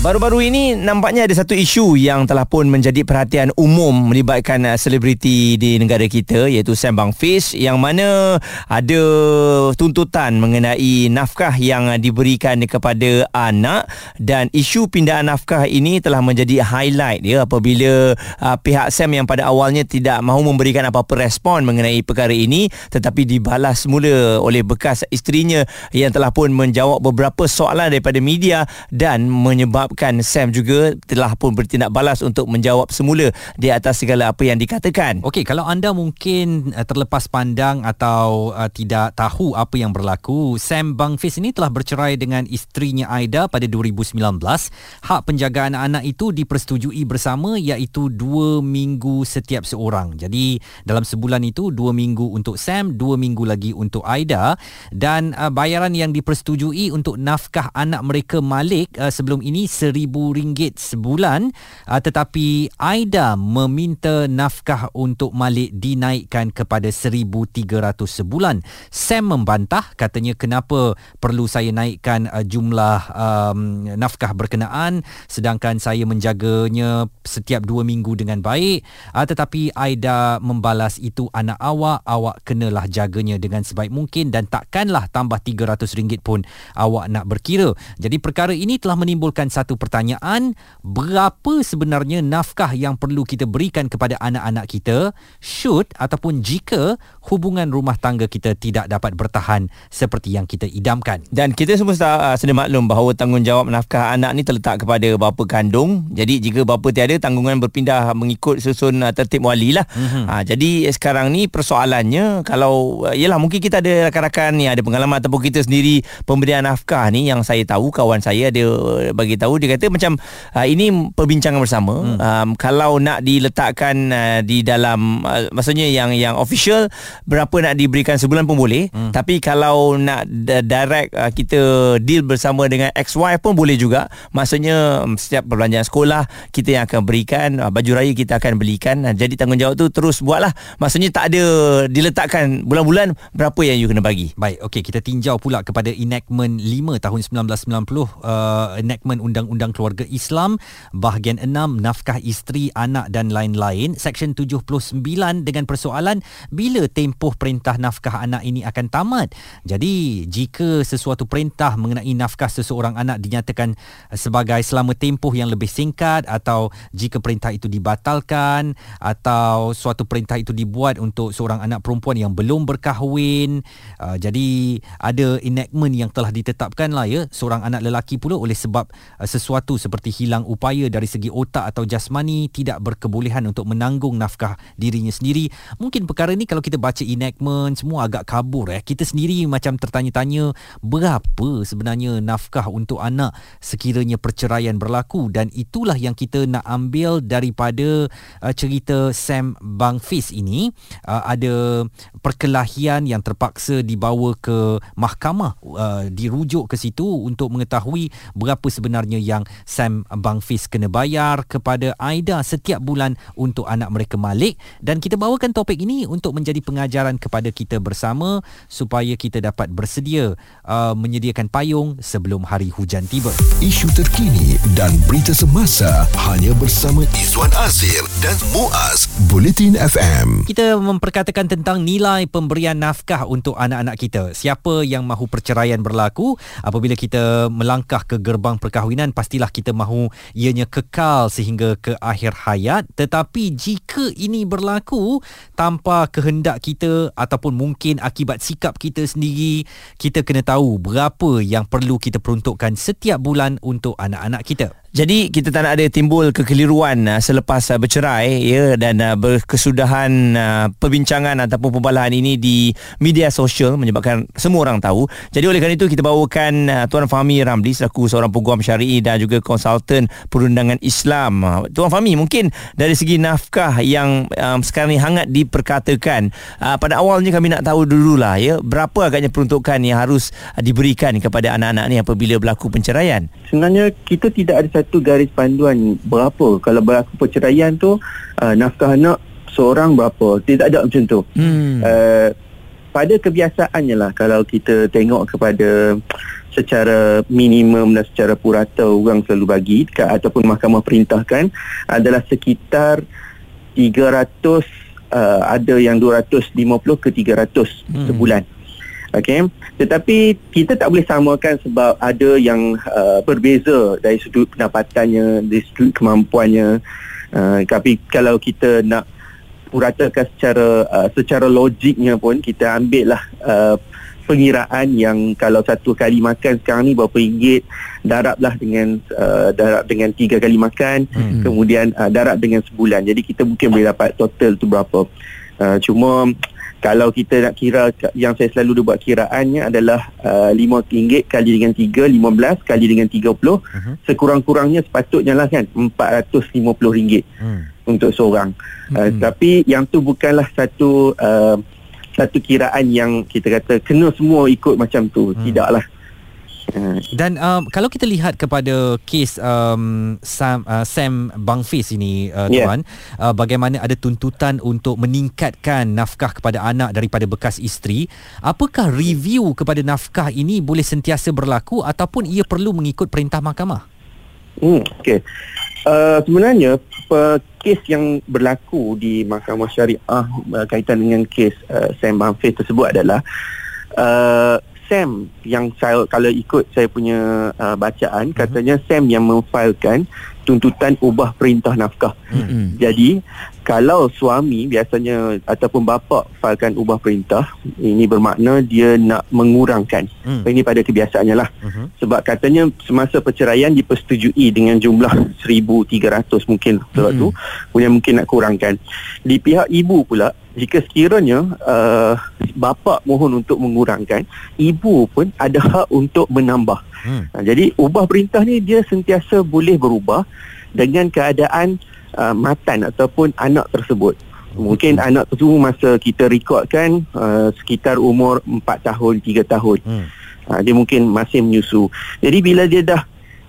Baru-baru ini nampaknya ada satu isu yang telah pun menjadi perhatian umum melibatkan uh, selebriti di negara kita iaitu Sam Bang Fish yang mana ada tuntutan mengenai nafkah yang uh, diberikan kepada anak. Dan isu pindahan nafkah ini telah menjadi highlight ya apabila uh, pihak Sam yang pada awalnya tidak mahu memberikan apa-apa respon mengenai perkara ini tetapi dibalas semula oleh bekas isterinya yang telah pun menjawab beberapa soalan daripada media dan menyebab menyebabkan Sam juga telah pun bertindak balas untuk menjawab semula di atas segala apa yang dikatakan. Okey, kalau anda mungkin uh, terlepas pandang atau uh, tidak tahu apa yang berlaku, Sam Bangfis ini telah bercerai dengan isterinya Aida pada 2019. Hak penjagaan anak itu dipersetujui bersama iaitu dua minggu setiap seorang. Jadi dalam sebulan itu dua minggu untuk Sam, dua minggu lagi untuk Aida dan uh, bayaran yang dipersetujui untuk nafkah anak mereka Malik uh, sebelum ini RM1,000 sebulan uh, tetapi Aida meminta nafkah untuk Malik dinaikkan kepada RM1,300 sebulan. Sam membantah katanya kenapa perlu saya naikkan uh, jumlah um, nafkah berkenaan sedangkan saya menjaganya setiap dua minggu dengan baik uh, tetapi Aida membalas itu anak awak awak kenalah jaganya dengan sebaik mungkin dan takkanlah tambah RM300 pun awak nak berkira. Jadi perkara ini telah menimbulkan satu satu pertanyaan. Berapa sebenarnya nafkah yang perlu kita berikan kepada anak-anak kita? Should ataupun jika hubungan rumah tangga kita tidak dapat bertahan seperti yang kita idamkan. Dan kita semua uh, sedia maklum bahawa tanggungjawab nafkah anak ni terletak kepada bapa kandung. Jadi jika bapa tiada tanggungan berpindah mengikut susun uh, tertib wali lah. Mm-hmm. uh, jadi sekarang ni persoalannya kalau uh, yalah mungkin kita ada rakan-rakan ni ada pengalaman ataupun kita sendiri pemberian nafkah ni yang saya tahu kawan saya ada bagi tahu dia kata macam uh, ini perbincangan bersama. Hmm. um, kalau nak diletakkan uh, di dalam uh, maksudnya yang yang official berapa nak diberikan sebulan pun boleh. Hmm. tapi kalau nak direct uh, kita deal bersama dengan XY pun boleh juga. Maksudnya um, setiap perbelanjaan sekolah kita yang akan berikan uh, baju raya kita akan belikan. Uh, jadi tanggungjawab tu terus buatlah. Maksudnya tak ada diletakkan bulan-bulan berapa yang you kena bagi. Baik okey kita tinjau pula kepada enactment 5 tahun 1990 uh, enactment undang Undang-Undang Keluarga Islam bahagian 6 nafkah isteri, anak dan lain-lain seksyen 79 dengan persoalan bila tempoh perintah nafkah anak ini akan tamat. Jadi jika sesuatu perintah mengenai nafkah seseorang anak dinyatakan sebagai selama tempoh yang lebih singkat atau jika perintah itu dibatalkan atau suatu perintah itu dibuat untuk seorang anak perempuan yang belum berkahwin uh, jadi ada enactment yang telah ditetapkan lah ya seorang anak lelaki pula oleh sebab uh, sesuatu seperti hilang upaya dari segi otak atau jasmani tidak berkebolehan untuk menanggung nafkah dirinya sendiri. Mungkin perkara ni kalau kita baca enactment semua agak kabur eh. Kita sendiri macam tertanya-tanya berapa sebenarnya nafkah untuk anak sekiranya perceraian berlaku? Dan itulah yang kita nak ambil daripada uh, cerita Sam Bangfis ini. Uh, ada perkelahian yang terpaksa dibawa ke mahkamah uh, dirujuk ke situ untuk mengetahui berapa sebenarnya yang Sam Bangfis kena bayar kepada Aida setiap bulan untuk anak mereka Malik dan kita bawakan topik ini untuk menjadi pengajaran kepada kita bersama supaya kita dapat bersedia uh, menyediakan payung sebelum hari hujan tiba. Isu terkini dan berita semasa hanya bersama Izwan Azir dan Muaz Bulletin FM. Kita memperkatakan tentang nilai pemberian nafkah untuk anak-anak kita. Siapa yang mahu perceraian berlaku apabila kita melangkah ke gerbang perkahwinan pastilah kita mahu ianya kekal sehingga ke akhir hayat. Tetapi jika ini berlaku tanpa kehendak kita ataupun mungkin akibat sikap kita sendiri kita kena tahu berapa yang perlu kita peruntukkan setiap bulan untuk anak-anak kita jadi kita tak nak ada timbul kekeliruan uh, selepas uh, bercerai ya dan uh, berkesudahan uh, perbincangan ataupun pembalahan ini di media sosial menyebabkan semua orang tahu. Jadi oleh kerana itu kita bawakan uh, Tuan Fahmi Ramli selaku seorang peguam syar'i dan juga konsultan perundangan Islam. Uh, Tuan Fahmi mungkin dari segi nafkah yang um, sekarang ini hangat diperkatakan uh, pada awalnya kami nak tahu dululah ya berapa agaknya peruntukan yang harus uh, diberikan kepada anak-anak ni apabila berlaku penceraian. Sebenarnya kita tidak ada satu garis panduan berapa kalau berlaku perceraian tu uh, nafkah anak seorang berapa. Tidak ada macam tu. Hmm. Uh, pada kebiasaannya lah kalau kita tengok kepada secara minimum dan secara purata orang selalu bagi dekat, ataupun mahkamah perintahkan adalah sekitar 300 uh, ada yang 250 ke 300 hmm. sebulan. Okey. Tetapi kita tak boleh samakan sebab ada yang uh, berbeza dari sudut pendapatannya, dari sudut kemampuannya. Uh, tapi kalau kita nak uratakan secara uh, secara logiknya pun kita ambil lah uh, pengiraan yang kalau satu kali makan sekarang ni berapa ringgit darablah dengan uh, darab dengan tiga kali makan hmm. kemudian uh, darab dengan sebulan jadi kita mungkin boleh dapat total tu berapa uh, cuma kalau kita nak kira yang saya selalu buat kiraannya adalah uh, RM5 kali dengan 3 15 kali dengan 30 uh-huh. Mhm. sekurang-kurangnya sepatutnya lah kan RM450 hmm. untuk seorang uh, hmm. tapi yang tu bukanlah satu uh, satu kiraan yang kita kata kena semua ikut macam tu hmm. tidaklah Hmm. Dan um, kalau kita lihat kepada kes um, Sam, uh, Sam Bang Fis ini uh, yeah. tuan, uh, bagaimana ada tuntutan untuk meningkatkan nafkah kepada anak daripada bekas isteri, apakah review kepada nafkah ini boleh sentiasa berlaku ataupun ia perlu mengikut perintah mahkamah? Hmm, okay. Uh, sebenarnya kes yang berlaku di mahkamah syariah uh, kaitan dengan kes uh, Sam Bang Fis tersebut adalah uh, Sam yang saya kalau ikut saya punya uh, bacaan uh-huh. katanya Sam yang memfailkan tuntutan ubah perintah nafkah. Uh-huh. Jadi kalau suami biasanya ataupun bapa failkan ubah perintah ini bermakna dia nak mengurangkan. Uh-huh. Ini pada kebiasaannya lah. Uh-huh. Sebab katanya semasa perceraian dipersetujui dengan jumlah 1300 mungkin sebab uh-huh. tu punya mungkin nak kurangkan. Di pihak ibu pula jika sekiranya uh, bapa mohon untuk mengurangkan ibu pun ada hak untuk menambah hmm. uh, jadi ubah perintah ni dia sentiasa boleh berubah dengan keadaan uh, matan ataupun anak tersebut mungkin hmm. anak tu masa kita rekodkan uh, sekitar umur 4 tahun 3 tahun hmm. uh, dia mungkin masih menyusu jadi bila dia dah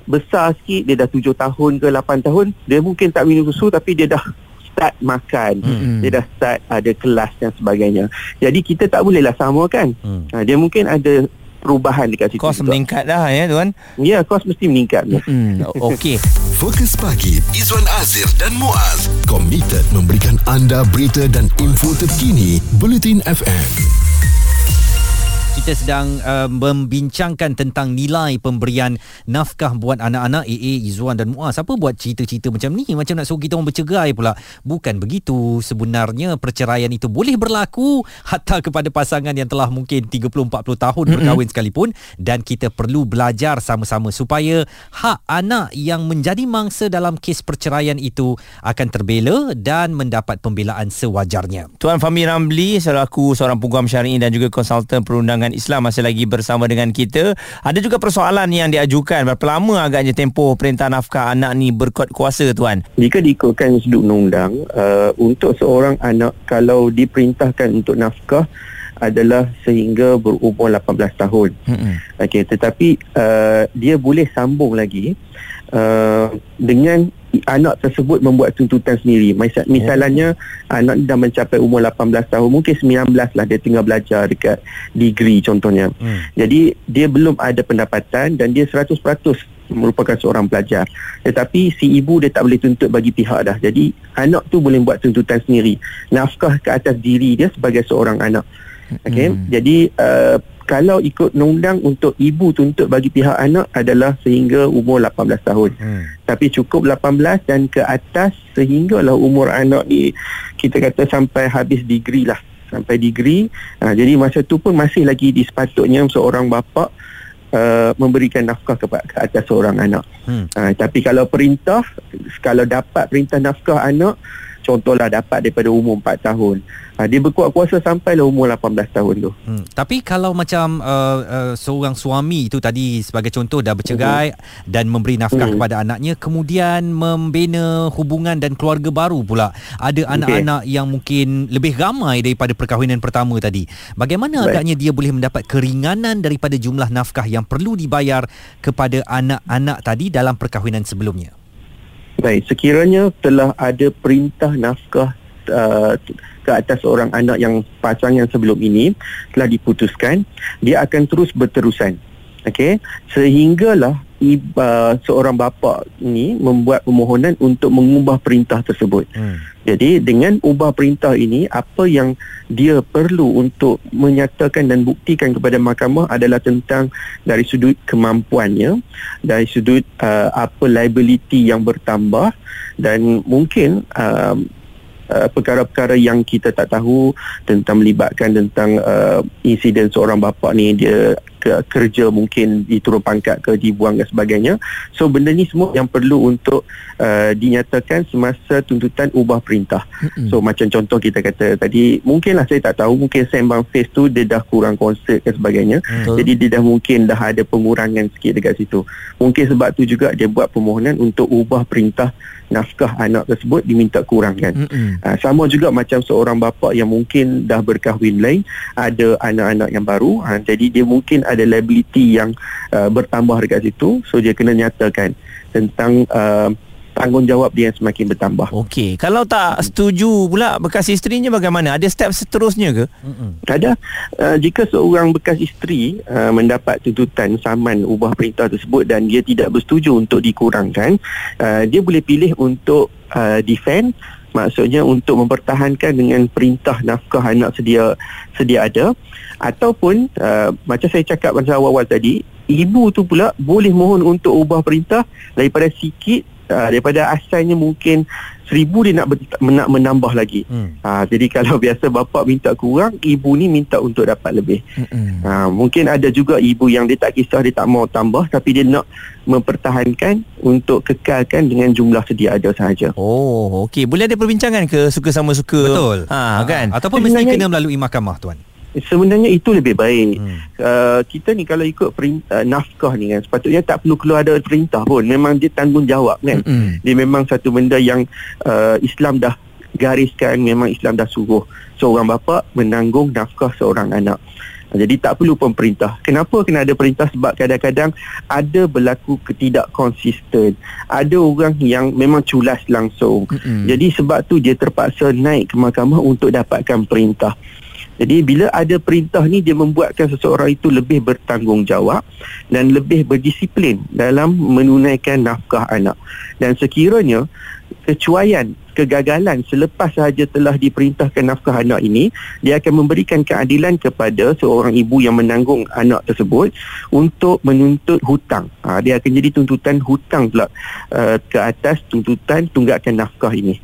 besar sikit dia dah 7 tahun ke 8 tahun dia mungkin tak minum susu tapi dia dah start makan hmm. dia dah start ada kelas dan sebagainya jadi kita tak bolehlah samakan hmm. ha, dia mungkin ada perubahan dekat situ kos juga. meningkat dah ya tuan ya kos mesti meningkat hmm. okey Fokus pagi Izwan Azir dan Muaz komited memberikan anda berita dan info terkini Bulletin FM kita sedang uh, membincangkan tentang nilai pemberian nafkah buat anak-anak AA, Izzuan dan Muaz. Apa buat cerita-cerita macam ni? Macam nak suruh kita orang bercerai pula. Bukan begitu. Sebenarnya perceraian itu boleh berlaku hatta kepada pasangan yang telah mungkin 30-40 tahun berkahwin sekalipun. Dan kita perlu belajar sama-sama supaya hak anak yang menjadi mangsa dalam kes perceraian itu akan terbela dan mendapat pembelaan sewajarnya. Tuan Fahmi Ramli selaku seorang peguam syar'i dan juga konsultan perundangan Perkembangan Islam masih lagi bersama dengan kita. Ada juga persoalan yang diajukan. Berapa lama agaknya tempoh perintah nafkah anak ni berkuat kuasa tuan? Jika diikutkan sudut undang-undang, uh, untuk seorang anak kalau diperintahkan untuk nafkah adalah sehingga berumur 18 tahun. Mm-hmm. Okey, tetapi uh, dia boleh sambung lagi uh, dengan anak tersebut membuat tuntutan sendiri. Misal, misalnya oh. anak dah mencapai umur 18 tahun, mungkin 19 lah dia tinggal belajar dekat degree contohnya. Hmm. Jadi dia belum ada pendapatan dan dia 100% merupakan seorang pelajar. Tetapi si ibu dia tak boleh tuntut bagi pihak dah. Jadi anak tu boleh buat tuntutan sendiri. Nafkah ke atas diri dia sebagai seorang anak. Okay? Hmm. Jadi uh, kalau ikut undang untuk ibu tuntut bagi pihak anak adalah sehingga umur 18 tahun. Hmm. Tapi cukup 18 dan ke atas sehinggalah umur anak ni kita kata sampai habis degree lah. Sampai degree. Ha, jadi masa tu pun masih lagi disepatutnya seorang bapa uh, memberikan nafkah kepada ke atas seorang anak. Hmm. Ha, tapi kalau perintah, kalau dapat perintah nafkah anak, contohlah dapat daripada umur 4 tahun. Ha, dia berkuat kuasa sampai lah umur 18 tahun tu. Hmm. Tapi kalau macam uh, uh, seorang suami itu tadi sebagai contoh dah bercerai uh-huh. dan memberi nafkah uh-huh. kepada anaknya kemudian membina hubungan dan keluarga baru pula. Ada anak-anak okay. yang mungkin lebih ramai daripada perkahwinan pertama tadi. Bagaimana Baik. agaknya dia boleh mendapat keringanan daripada jumlah nafkah yang perlu dibayar kepada anak-anak tadi dalam perkahwinan sebelumnya? Baik, sekiranya telah ada perintah nafkah uh, ke atas seorang anak yang pasangan sebelum ini telah diputuskan dia akan terus berterusan. Okey? Sehinggalah uh, seorang bapa ini membuat permohonan untuk mengubah perintah tersebut. Hmm. jadi dengan ubah perintah ini apa yang dia perlu untuk menyatakan dan buktikan kepada mahkamah adalah tentang dari sudut kemampuannya dari sudut uh, apa liability yang bertambah dan mungkin uh, uh, perkara-perkara yang kita tak tahu tentang melibatkan tentang uh, insiden seorang bapa ni dia ke, kerja mungkin diturun pangkat ke dibuang dan sebagainya so benda ni semua yang perlu untuk uh, dinyatakan semasa tuntutan ubah perintah mm-hmm. so macam contoh kita kata tadi mungkinlah saya tak tahu mungkin sembang face tu dia dah kurang konsert dan sebagainya mm-hmm. jadi dia dah mungkin dah ada pengurangan sikit dekat situ mungkin sebab tu juga dia buat permohonan untuk ubah perintah nafkah anak tersebut diminta kurangkan. Mm-hmm. Uh, sama juga macam seorang bapa yang mungkin dah berkahwin lain, ada anak-anak yang baru, uh, jadi dia mungkin ada liability yang uh, bertambah dekat situ, so dia kena nyatakan tentang uh, tanggungjawab dia semakin bertambah. Okey, kalau tak setuju pula bekas isterinya bagaimana? Ada step seterusnya ke? Mm-mm. Ada. Uh, jika seorang bekas isteri uh, mendapat tuntutan saman ubah perintah tersebut dan dia tidak bersetuju untuk dikurangkan, uh, dia boleh pilih untuk uh, defend maksudnya untuk mempertahankan dengan perintah nafkah anak sedia sedia ada ataupun uh, macam saya cakap pada awal-awal tadi ibu tu pula boleh mohon untuk ubah perintah daripada sikit uh, daripada asalnya mungkin seribu dia nak, ber- nak menambah lagi. Hmm. Uh, jadi kalau biasa bapa minta kurang, ibu ni minta untuk dapat lebih. Hmm. Uh, mungkin ada juga ibu yang dia tak kisah, dia tak mau tambah tapi dia nak mempertahankan untuk kekalkan dengan jumlah sedia ada sahaja. Oh, okey. Boleh ada perbincangan ke suka sama suka? Betul. Ha, kan? Ataupun mesti kena melalui mahkamah tuan sebenarnya itu lebih baik. Hmm. Uh, kita ni kalau ikut perintah, uh, nafkah ni kan sepatutnya tak perlu keluar ada perintah pun. Memang dia tanggungjawab kan. Hmm. Dia memang satu benda yang uh, Islam dah gariskan, memang Islam dah suruh seorang bapa menanggung nafkah seorang anak. Jadi tak perlu pun perintah. Kenapa kena ada perintah? Sebab kadang-kadang ada berlaku ketidak konsisten. Ada orang yang memang culas langsung. Mm-hmm. Jadi sebab tu dia terpaksa naik ke mahkamah untuk dapatkan perintah. Jadi bila ada perintah ni dia membuatkan seseorang itu lebih bertanggungjawab dan lebih berdisiplin dalam menunaikan nafkah anak. Dan sekiranya kecuaian, kegagalan selepas sahaja telah diperintahkan nafkah anak ini, dia akan memberikan keadilan kepada seorang ibu yang menanggung anak tersebut untuk menuntut hutang. Ha, dia akan jadi tuntutan hutang pula uh, ke atas tuntutan tunggakan nafkah ini.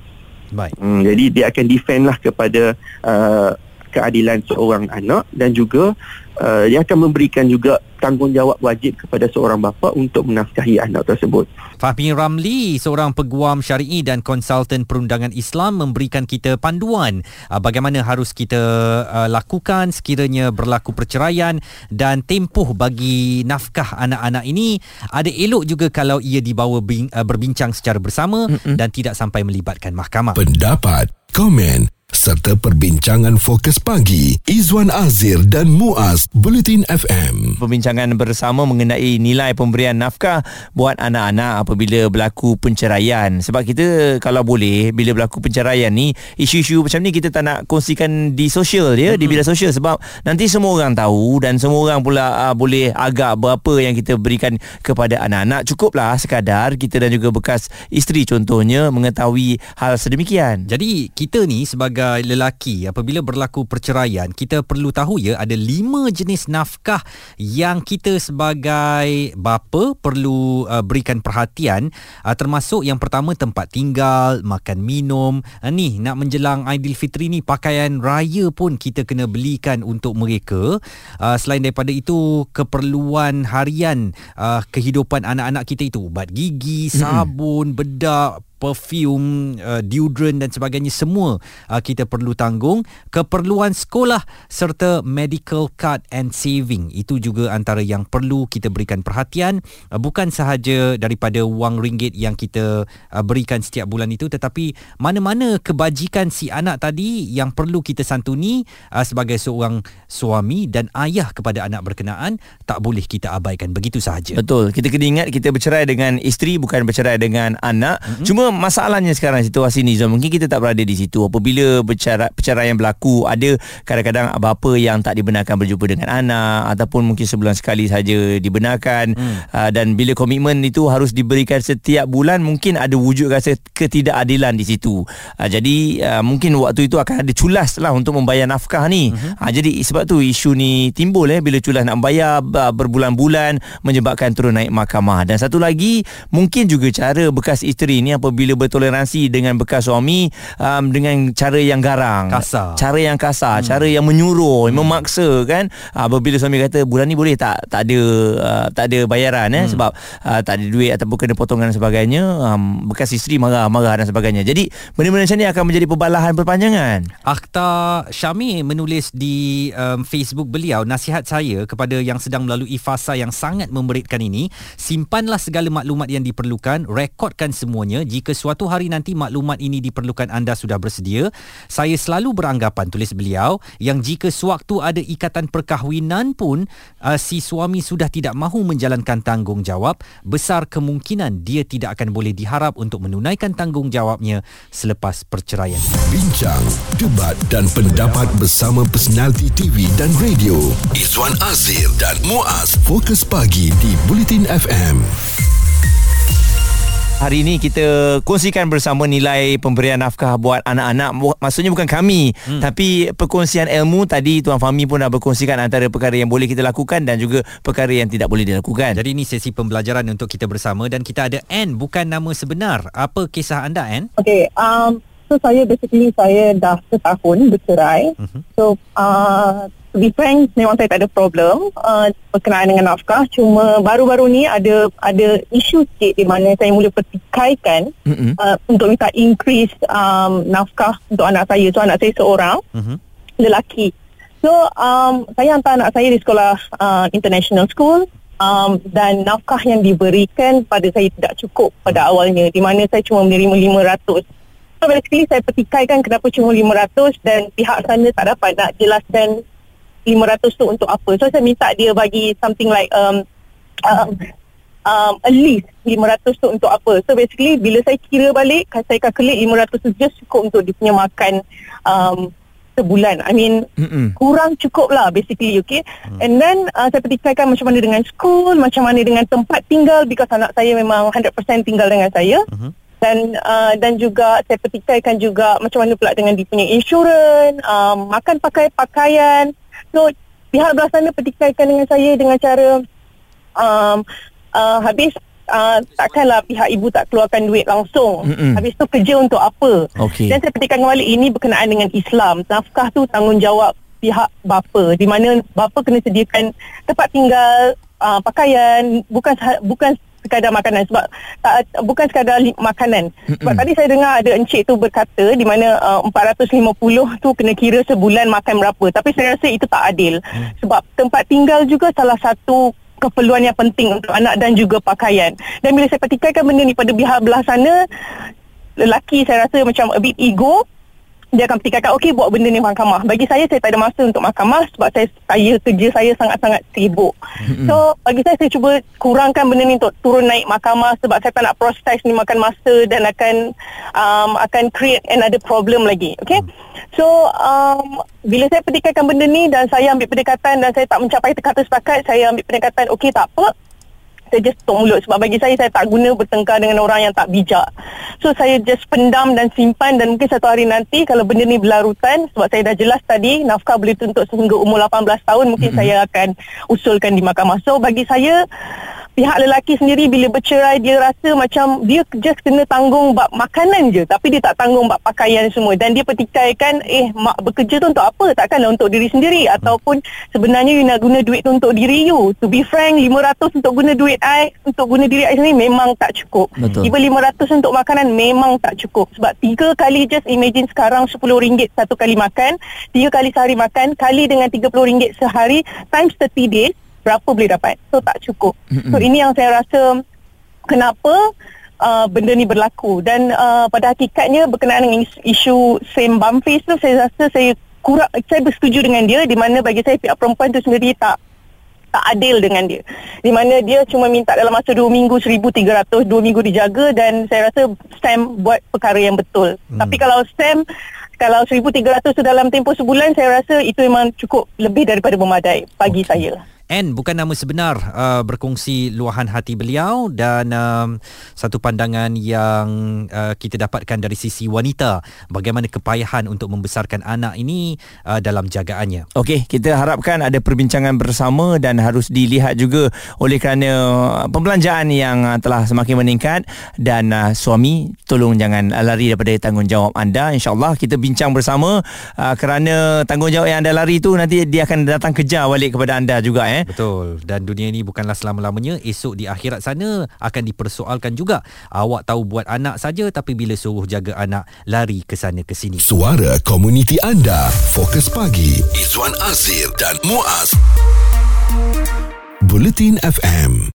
Baik. Hmm, jadi dia akan defend lah kepada uh, keadilan seorang anak dan juga uh, dia akan memberikan juga tanggungjawab wajib kepada seorang bapa untuk menafkahi anak tersebut. Fahmi Ramli, seorang peguam syar'i dan konsultan perundangan Islam memberikan kita panduan uh, bagaimana harus kita uh, lakukan sekiranya berlaku perceraian dan tempoh bagi nafkah anak-anak ini ada elok juga kalau ia dibawa bing, uh, berbincang secara bersama Mm-mm. dan tidak sampai melibatkan mahkamah. Pendapat, komen serta perbincangan fokus pagi Izwan Azir dan Muaz Bulletin FM. Perbincangan bersama mengenai nilai pemberian nafkah buat anak-anak apabila berlaku penceraian. Sebab kita kalau boleh bila berlaku penceraian ni isu-isu macam ni kita tak nak kongsikan di sosial ya mm-hmm. di bidang sosial sebab nanti semua orang tahu dan semua orang pula uh, boleh agak berapa yang kita berikan kepada anak-anak. Cukuplah sekadar kita dan juga bekas isteri contohnya mengetahui hal sedemikian. Jadi kita ni sebagai sebagai lelaki apabila berlaku perceraian kita perlu tahu ya ada lima jenis nafkah yang kita sebagai bapa perlu uh, berikan perhatian. Uh, termasuk yang pertama tempat tinggal makan minum. Uh, ni nak menjelang Aidilfitri ni pakaian raya pun kita kena belikan untuk mereka. Uh, selain daripada itu keperluan harian uh, kehidupan anak-anak kita itu. Ubat gigi sabun bedak perfume, uh, deodorant dan sebagainya semua uh, kita perlu tanggung keperluan sekolah serta medical card and saving. Itu juga antara yang perlu kita berikan perhatian uh, bukan sahaja daripada wang ringgit yang kita uh, berikan setiap bulan itu tetapi mana-mana kebajikan si anak tadi yang perlu kita santuni uh, sebagai seorang suami dan ayah kepada anak berkenaan tak boleh kita abaikan. Begitu sahaja. Betul. Kita kena ingat kita bercerai dengan isteri bukan bercerai dengan anak. Mm-hmm. cuma cuma masalahnya sekarang situasi ni Zon? Mungkin kita tak berada di situ. Apabila bercara perceraian berlaku ada kadang-kadang bapa yang tak dibenarkan berjumpa dengan anak ataupun mungkin sebulan sekali saja dibenarkan hmm. uh, dan bila komitmen itu harus diberikan setiap bulan mungkin ada wujud rasa ketidakadilan di situ. Uh, jadi uh, mungkin waktu itu akan ada culas lah untuk membayar nafkah ni. Hmm. uh, jadi sebab tu isu ni timbul eh bila culas nak bayar uh, berbulan-bulan menyebabkan turun naik mahkamah. Dan satu lagi mungkin juga cara bekas isteri ni apabila bertoleransi dengan bekas suami um, dengan cara yang garang. Kasar. Cara yang kasar hmm. cara yang menyuruh hmm. memaksa kan? Uh, apabila suami kata bulan ni boleh tak? Tak ada uh, tak ada bayaran eh? Hmm. sebab uh, tak ada duit ataupun kena potongan dan sebagainya um, bekas isteri marah-marah dan sebagainya. Jadi benda-benda macam ni akan menjadi perbalahan berpanjangan Akhta Syami menulis di um, Facebook beliau nasihat saya kepada yang sedang melalui fasa yang sangat memberitkan ini simpanlah segala maklumat yang diperlukan rekodkan semuanya jika suatu hari nanti maklumat ini diperlukan anda sudah bersedia. Saya selalu beranggapan tulis beliau yang jika sewaktu ada ikatan perkahwinan pun uh, si suami sudah tidak mahu menjalankan tanggungjawab besar kemungkinan dia tidak akan boleh diharap untuk menunaikan tanggungjawabnya selepas perceraian. Bincang, debat dan pendapat bersama personaliti TV dan radio. Izwan Azir dan Muaz. Fokus Pagi di Bulletin FM Hari ini kita kongsikan bersama nilai pemberian nafkah buat anak-anak. Maksudnya bukan kami, hmm. tapi perkongsian ilmu tadi Tuan Fahmi pun dah berkongsikan antara perkara yang boleh kita lakukan dan juga perkara yang tidak boleh dilakukan. Jadi ini sesi pembelajaran untuk kita bersama dan kita ada Anne bukan nama sebenar. Apa kisah anda Anne? Okay, um, so saya basically saya dah setahun bercerai. Uh-huh. So uh, to be frank memang saya tak ada problem uh, berkenaan dengan nafkah cuma baru-baru ni ada ada isu sikit di mana saya mula pertikaikan mm-hmm. uh, untuk minta increase um, nafkah untuk anak saya so anak saya seorang mm-hmm. lelaki so um, saya hantar anak saya di sekolah uh, international school um, dan nafkah yang diberikan pada saya tidak cukup pada awalnya di mana saya cuma menerima 500 So basically saya pertikaikan kenapa cuma 500 dan pihak sana tak dapat nak jelaskan 500 tu untuk apa. So saya minta dia bagi something like um, um, um, at least 500 tu untuk apa. So basically bila saya kira balik, saya calculate 500 tu just cukup untuk dia punya makan um, sebulan. I mean Mm-mm. kurang cukup lah basically okay. Mm. And then uh, saya pertikaikan macam mana dengan school, macam mana dengan tempat tinggal because anak saya memang 100% tinggal dengan saya. Mm-hmm. Dan uh, dan juga saya pertikaikan juga macam mana pula dengan dia punya insurans, um, makan pakai pakaian, So pihak belah sana pertikaikan dengan saya dengan cara um, uh, habis uh, takkanlah pihak ibu tak keluarkan duit langsung. Mm-mm. Habis tu kerja untuk apa? Okay. Dan saya pertikaikan kembali ini berkenaan dengan Islam. Nafkah tu tanggungjawab pihak bapa di mana bapa kena sediakan tempat tinggal, uh, pakaian, bukan bukan sekadar makanan sebab tak bukan sekadar li, makanan. Sebab Mm-mm. tadi saya dengar ada encik tu berkata di mana uh, 450 tu kena kira sebulan makan berapa. Tapi saya rasa itu tak adil. Mm. Sebab tempat tinggal juga salah satu keperluan yang penting untuk anak dan juga pakaian. Dan bila saya pertikaikan benda ni pada pihak belah sana lelaki saya rasa macam a bit ego dia akan pertikaikan okey buat benda ni mahkamah. Bagi saya saya tak ada masa untuk mahkamah sebab saya saya kerja saya sangat-sangat sibuk. Mm-hmm. So bagi saya saya cuba kurangkan benda ni untuk turun naik mahkamah sebab saya tak nak proses ni makan masa dan akan um, akan create another problem lagi. Okay. Mm. So um, bila saya pertikaikan benda ni dan saya ambil pendekatan dan saya tak mencapai kata sepakat, saya ambil pendekatan okey tak apa saya just tutup mulut sebab bagi saya saya tak guna bertengkar dengan orang yang tak bijak. So saya just pendam dan simpan dan mungkin satu hari nanti kalau benda ni berlarutan sebab saya dah jelas tadi nafkah boleh tuntut sehingga umur 18 tahun mungkin mm-hmm. saya akan usulkan di mahkamah. So bagi saya pihak lelaki sendiri bila bercerai dia rasa macam dia just kena tanggung bab makanan je. Tapi dia tak tanggung bab pakaian semua. Dan dia pertikaikan eh mak bekerja tu untuk apa? Takkanlah untuk diri sendiri. Ataupun sebenarnya you nak guna duit tu untuk diri you. To be frank 500 untuk guna duit I untuk guna diri I sendiri memang tak cukup. Betul. tiba 500 untuk makanan memang tak cukup. Sebab tiga kali just imagine sekarang RM10 satu kali makan tiga kali sehari makan kali dengan RM30 sehari times 30 days berapa boleh dapat so tak cukup mm-hmm. so ini yang saya rasa kenapa uh, benda ni berlaku dan uh, pada hakikatnya berkenaan dengan isu same bum face tu saya rasa saya kurang saya bersetuju dengan dia di mana bagi saya pihak perempuan tu sendiri tak tak adil dengan dia. Di mana dia cuma minta dalam masa 2 minggu 1300, 2 minggu dijaga dan saya rasa Sam buat perkara yang betul. Hmm. Tapi kalau Sam kalau 1300 tu dalam tempoh sebulan saya rasa itu memang cukup lebih daripada memadai bagi okay. saya. N bukan nama sebenar uh, berkongsi luahan hati beliau dan um, satu pandangan yang uh, kita dapatkan dari sisi wanita bagaimana kepayahan untuk membesarkan anak ini uh, dalam jagaannya. Okey, kita harapkan ada perbincangan bersama dan harus dilihat juga oleh kerana pembelanjaan yang uh, telah semakin meningkat dan uh, suami tolong jangan lari daripada tanggungjawab anda. InsyaAllah kita bincang bersama uh, kerana tanggungjawab yang anda lari tu nanti dia akan datang kejar balik kepada anda juga eh eh. Betul. Dan dunia ini bukanlah selama-lamanya esok di akhirat sana akan dipersoalkan juga. Awak tahu buat anak saja tapi bila suruh jaga anak lari ke sana ke sini. Suara komuniti anda. Fokus pagi. Izwan Azir dan Muaz. Bulletin FM